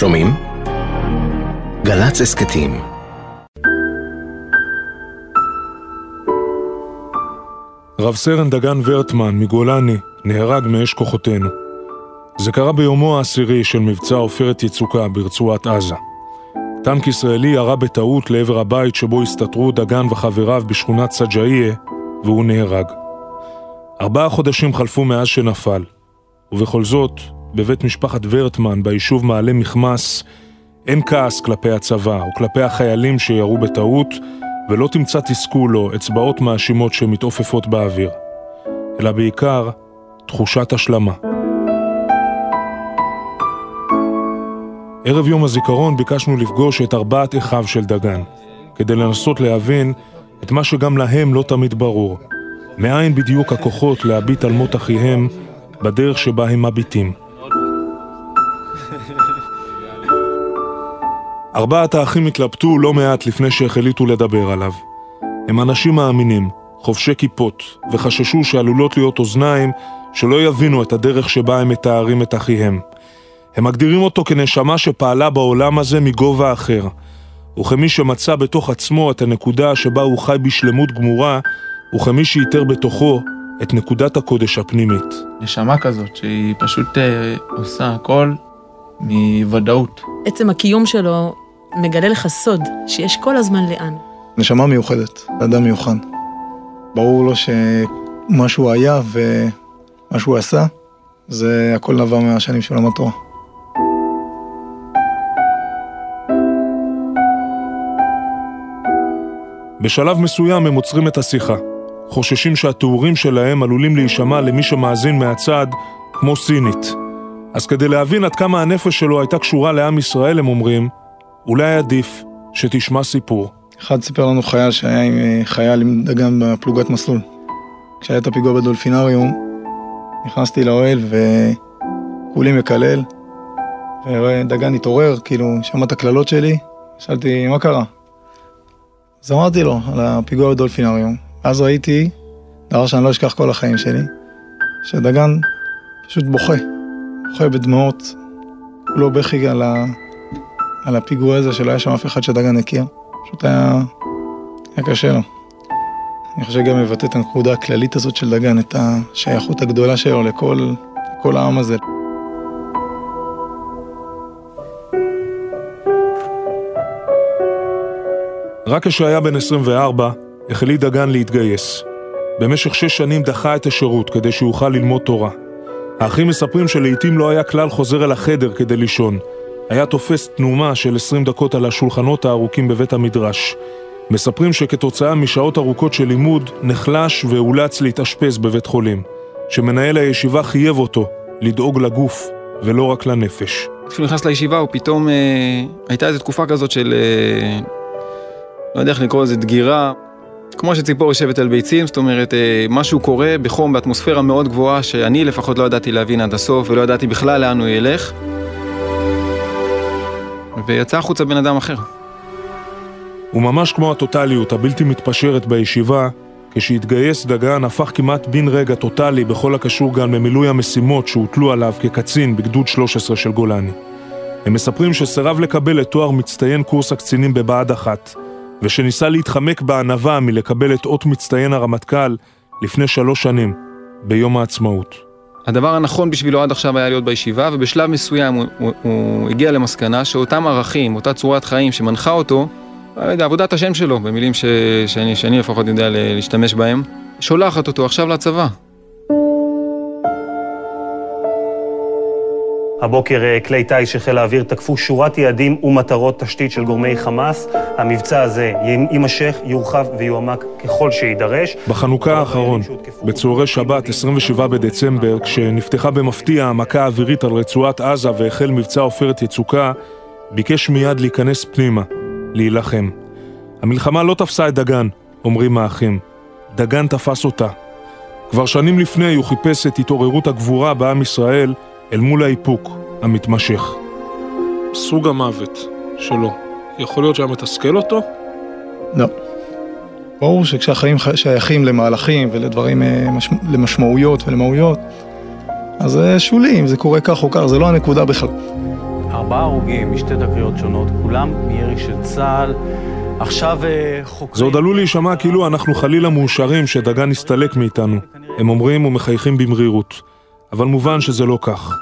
שומעים? גל"צ הסכתים רב סרן דגן ורטמן מגולני נהרג מאש כוחותינו. זה קרה ביומו העשירי של מבצע עופרת יצוקה ברצועת עזה. טנק ישראלי ירה בטעות לעבר הבית שבו הסתתרו דגן וחבריו בשכונת סג'איה, והוא נהרג. ארבעה חודשים חלפו מאז שנפל, ובכל זאת, בבית משפחת ורטמן ביישוב מעלה מכמס, אין כעס כלפי הצבא או כלפי החיילים שירו בטעות, ולא תמצא תסכול או אצבעות מאשימות שמתעופפות באוויר, אלא בעיקר תחושת השלמה. ערב יום הזיכרון ביקשנו לפגוש את ארבעת אחיו של דגן, כדי לנסות להבין את מה שגם להם לא תמיד ברור, מאין בדיוק הכוחות להביט על מות אחיהם בדרך שבה הם מביטים. ארבעת האחים התלבטו לא מעט לפני שהחליטו לדבר עליו. הם אנשים מאמינים, חובשי כיפות, וחששו שעלולות להיות אוזניים שלא יבינו את הדרך שבה הם מתארים את אחיהם. הם מגדירים אותו כנשמה שפעלה בעולם הזה מגובה אחר, וכמי שמצא בתוך עצמו את הנקודה שבה הוא חי בשלמות גמורה, וכמי שאיתר בתוכו את נקודת הקודש הפנימית. נשמה כזאת שהיא פשוט אה, עושה הכל מוודאות. עצם הקיום שלו מגלה לך סוד, שיש כל הזמן לאן. נשמה מיוחדת, אדם מיוחד. ברור לו שמה שהוא היה ומה שהוא עשה, זה הכל נבע מהשנים של עולם התורה. בשלב מסוים הם עוצרים את השיחה. חוששים שהתיאורים שלהם עלולים להישמע למי שמאזין מהצד כמו סינית. אז כדי להבין עד כמה הנפש שלו הייתה קשורה לעם ישראל, הם אומרים, אולי עדיף שתשמע סיפור. אחד סיפר לנו חייל שהיה עם אה, חייל עם דגן בפלוגת מסלול. כשהיה את הפיגוע בדולפינריום, נכנסתי לאוהל וכולי מקלל, ודגן התעורר, כאילו, שמע את הקללות שלי, שאלתי, מה קרה? אז אמרתי לו על הפיגוע בדולפינריום, אז ראיתי, דבר שאני לא אשכח כל החיים שלי, שדגן פשוט בוכה, בוכה בדמעות, הוא לא בכי על, ה... על הפיגוע הזה שלא היה שם אף אחד שדגן הכיר, פשוט היה, היה קשה לו. אני חושב גם מבטא את הנקודה הכללית הזאת של דגן, את השייכות הגדולה שלו לכל, לכל העם הזה. רק כשהיה בן 24, החליט דגן להתגייס. במשך שש שנים דחה את השירות כדי שיוכל ללמוד תורה. האחים מספרים שלעיתים לא היה כלל חוזר אל החדר כדי לישון. היה תופס תנומה של 20 דקות על השולחנות הארוכים בבית המדרש. מספרים שכתוצאה משעות ארוכות של לימוד, נחלש ואולץ להתאשפז בבית חולים. שמנהל הישיבה חייב אותו לדאוג לגוף ולא רק לנפש. כשהוא נכנס לישיבה הוא פתאום, אה, הייתה איזו תקופה כזאת של, אה, לא יודע איך לקרוא לזה, דגירה. כמו שציפור יושבת על ביצים, זאת אומרת, אה, משהו קורה בחום, באטמוספירה מאוד גבוהה, שאני לפחות לא ידעתי להבין עד הסוף, ולא ידעתי בכלל לאן הוא ילך. ויצא החוצה בן אדם אחר. וממש כמו הטוטליות הבלתי מתפשרת בישיבה, כשהתגייס דגן הפך כמעט בן רגע טוטלי בכל הקשור גם למילוי המשימות שהוטלו עליו כקצין בגדוד 13 של גולני. הם מספרים שסירב לקבל את תואר מצטיין קורס הקצינים בבה"ד אחת, ושניסה להתחמק בענווה מלקבל את אות מצטיין הרמטכ"ל לפני שלוש שנים, ביום העצמאות. הדבר הנכון בשבילו עד עכשיו היה להיות בישיבה, ובשלב מסוים הוא, הוא, הוא הגיע למסקנה שאותם ערכים, אותה צורת חיים שמנחה אותו, יודע, עבודת השם שלו, במילים ש, שאני, שאני לפחות יודע להשתמש בהם, שולחת אותו עכשיו לצבא. הבוקר אה, כלי טיס של חיל האוויר תקפו שורת יעדים ומטרות תשתית של גורמי חמאס. המבצע הזה יימשך, יורחב ויועמק ככל שיידרש. בחנוכה האחרון, בצהרי שבת, 27 בדצמבר, כשנפתחה במפתיע המכה האווירית על רצועת עזה והחל מבצע עופרת יצוקה, ביקש מיד להיכנס פנימה, להילחם. המלחמה לא תפסה את דגן, אומרים האחים. דגן תפס אותה. כבר שנים לפני הוא חיפש את התעוררות הגבורה בעם ישראל, אל מול האיפוק המתמשך. סוג המוות שלו, יכול להיות שהיה מתסכל אותו? לא. ברור שכשהחיים שייכים למהלכים ולדברים, אה, למשמעויות ולמהויות, אז זה שולי, אם זה קורה כך או כך, זה לא הנקודה בכלל. ארבעה הרוגים משתי תקריות שונות, כולם מירי של צה"ל. עכשיו אה, חוקרים... זה עוד עלול להישמע כאילו אנחנו חלילה מאושרים שדגן הסתלק מאיתנו. הם אומרים ומחייכים במרירות. אבל מובן שזה לא כך.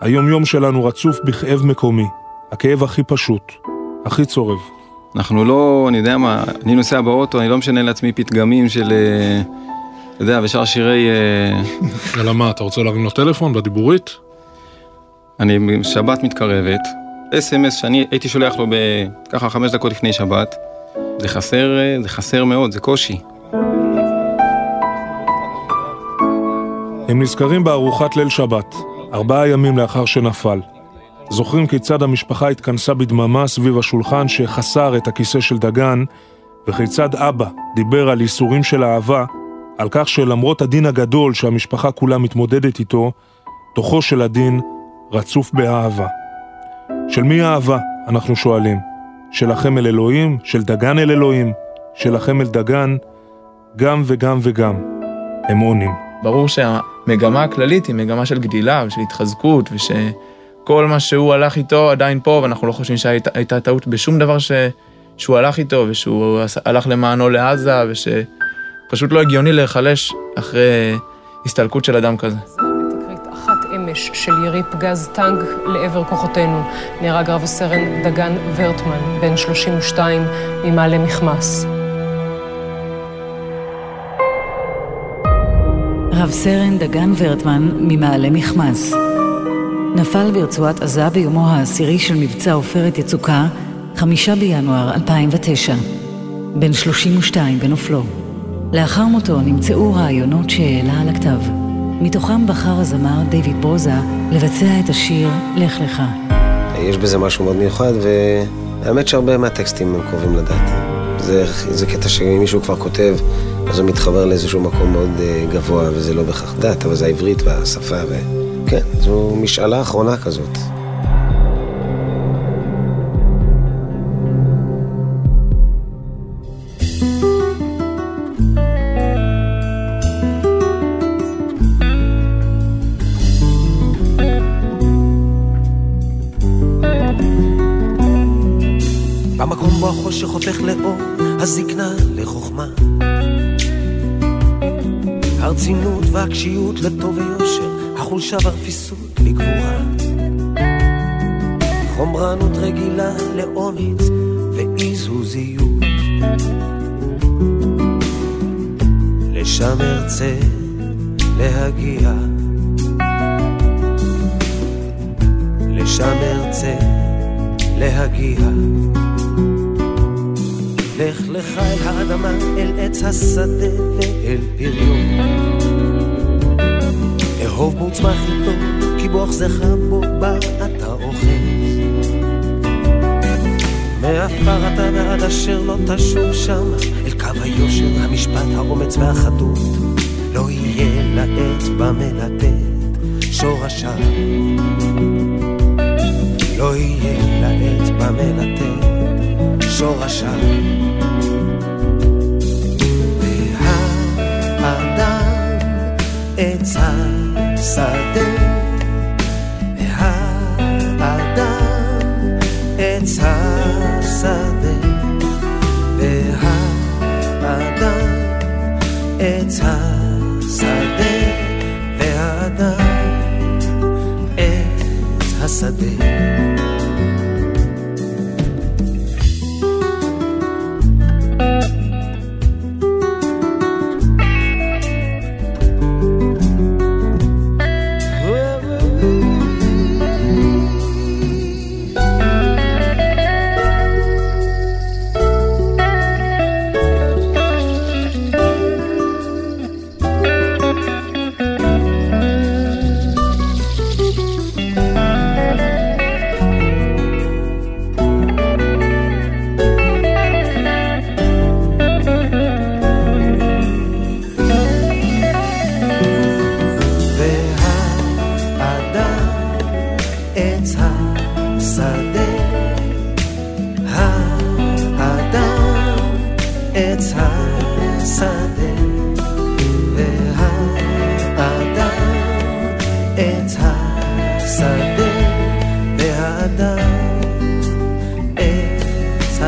היום יום שלנו רצוף בכאב מקומי. הכאב הכי פשוט, הכי צורב. אנחנו לא, אני יודע מה, אני נוסע באוטו, אני לא משנה לעצמי פתגמים של, אה, אתה יודע, ושאר שירי... אה, אלא מה, אתה רוצה להרים לו טלפון בדיבורית? אני, שבת מתקרבת, אס.אם.אס שאני הייתי שולח לו ככה חמש דקות לפני שבת, זה חסר, אה, זה חסר מאוד, זה קושי. הם נזכרים בארוחת ליל שבת, ארבעה ימים לאחר שנפל. זוכרים כיצד המשפחה התכנסה בדממה סביב השולחן שחסר את הכיסא של דגן, וכיצד אבא דיבר על ייסורים של אהבה, על כך שלמרות הדין הגדול שהמשפחה כולה מתמודדת איתו, תוכו של הדין רצוף באהבה. של מי האהבה? אנחנו שואלים. שלכם אל אלוהים? של דגן אל אלוהים? שלכם אל דגן? גם וגם וגם. הם עונים. ברור שהמגמה הכללית היא מגמה של גדילה ושל התחזקות ושכל מה שהוא הלך איתו עדיין פה ואנחנו לא חושבים שהייתה טעות בשום דבר ש... שהוא הלך איתו ושהוא הלך למענו לעזה ושפשוט לא הגיוני להיחלש אחרי הסתלקות של אדם כזה. אמש של ירי פגז טנק לעבר כוחותינו נהרג רב הסרן דגן ורטמן, בן 32, ממעלה מכמס. רב סרן דגן ורטמן ממעלה מכמס. נפל ברצועת עזה ביומו העשירי של מבצע עופרת יצוקה, חמישה בינואר 2009. בן 32 בנופלו. לאחר מותו נמצאו רעיונות שהעלה על הכתב. מתוכם בחר הזמר דיוויד ברוזה לבצע את השיר "לך לך". יש בזה משהו מאוד מיוחד, והאמת שהרבה מהטקסטים הם קרובים לדת. זה, זה קטע שאם מישהו כבר כותב, אז הוא מתחבר לאיזשהו מקום מאוד uh, גבוה, וזה לא בהכרח דת, אבל זה העברית והשפה, וכן, זו משאלה אחרונה כזאת. במקום בו החושך הופך לאור, הזקנה לחוכמה. הרצינות והקשיות לטוב ויושר, החולשה והרפיסות לגבורה. חומרנות רגילה לאומץ ואיזוזיות. לשם ארצה להגיע. לשם ארצה להגיע. לך לך אל האדמה, אל עץ השדה ואל פריון. אהוב מוצמח איתו, כי בו אחזך בו בה אתה אוחז. מעפר אתה ועד אשר לא תשוב שם, אל קו היושר, המשפט, האומץ והחדות. לא יהיה לעץ במלטט שורשיו. לא יהיה לעץ במלטט שורשיו. והאדם עץ השדה, והאדם עץ השדה, והאדם עץ השדה, והאדם עץ השדה.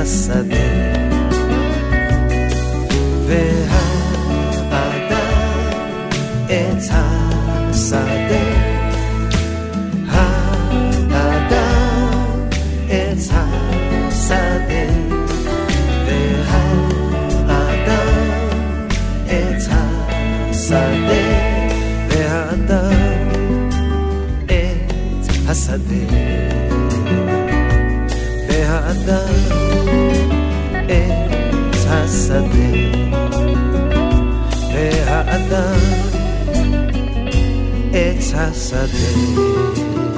השדה. והאדם עץ השדה.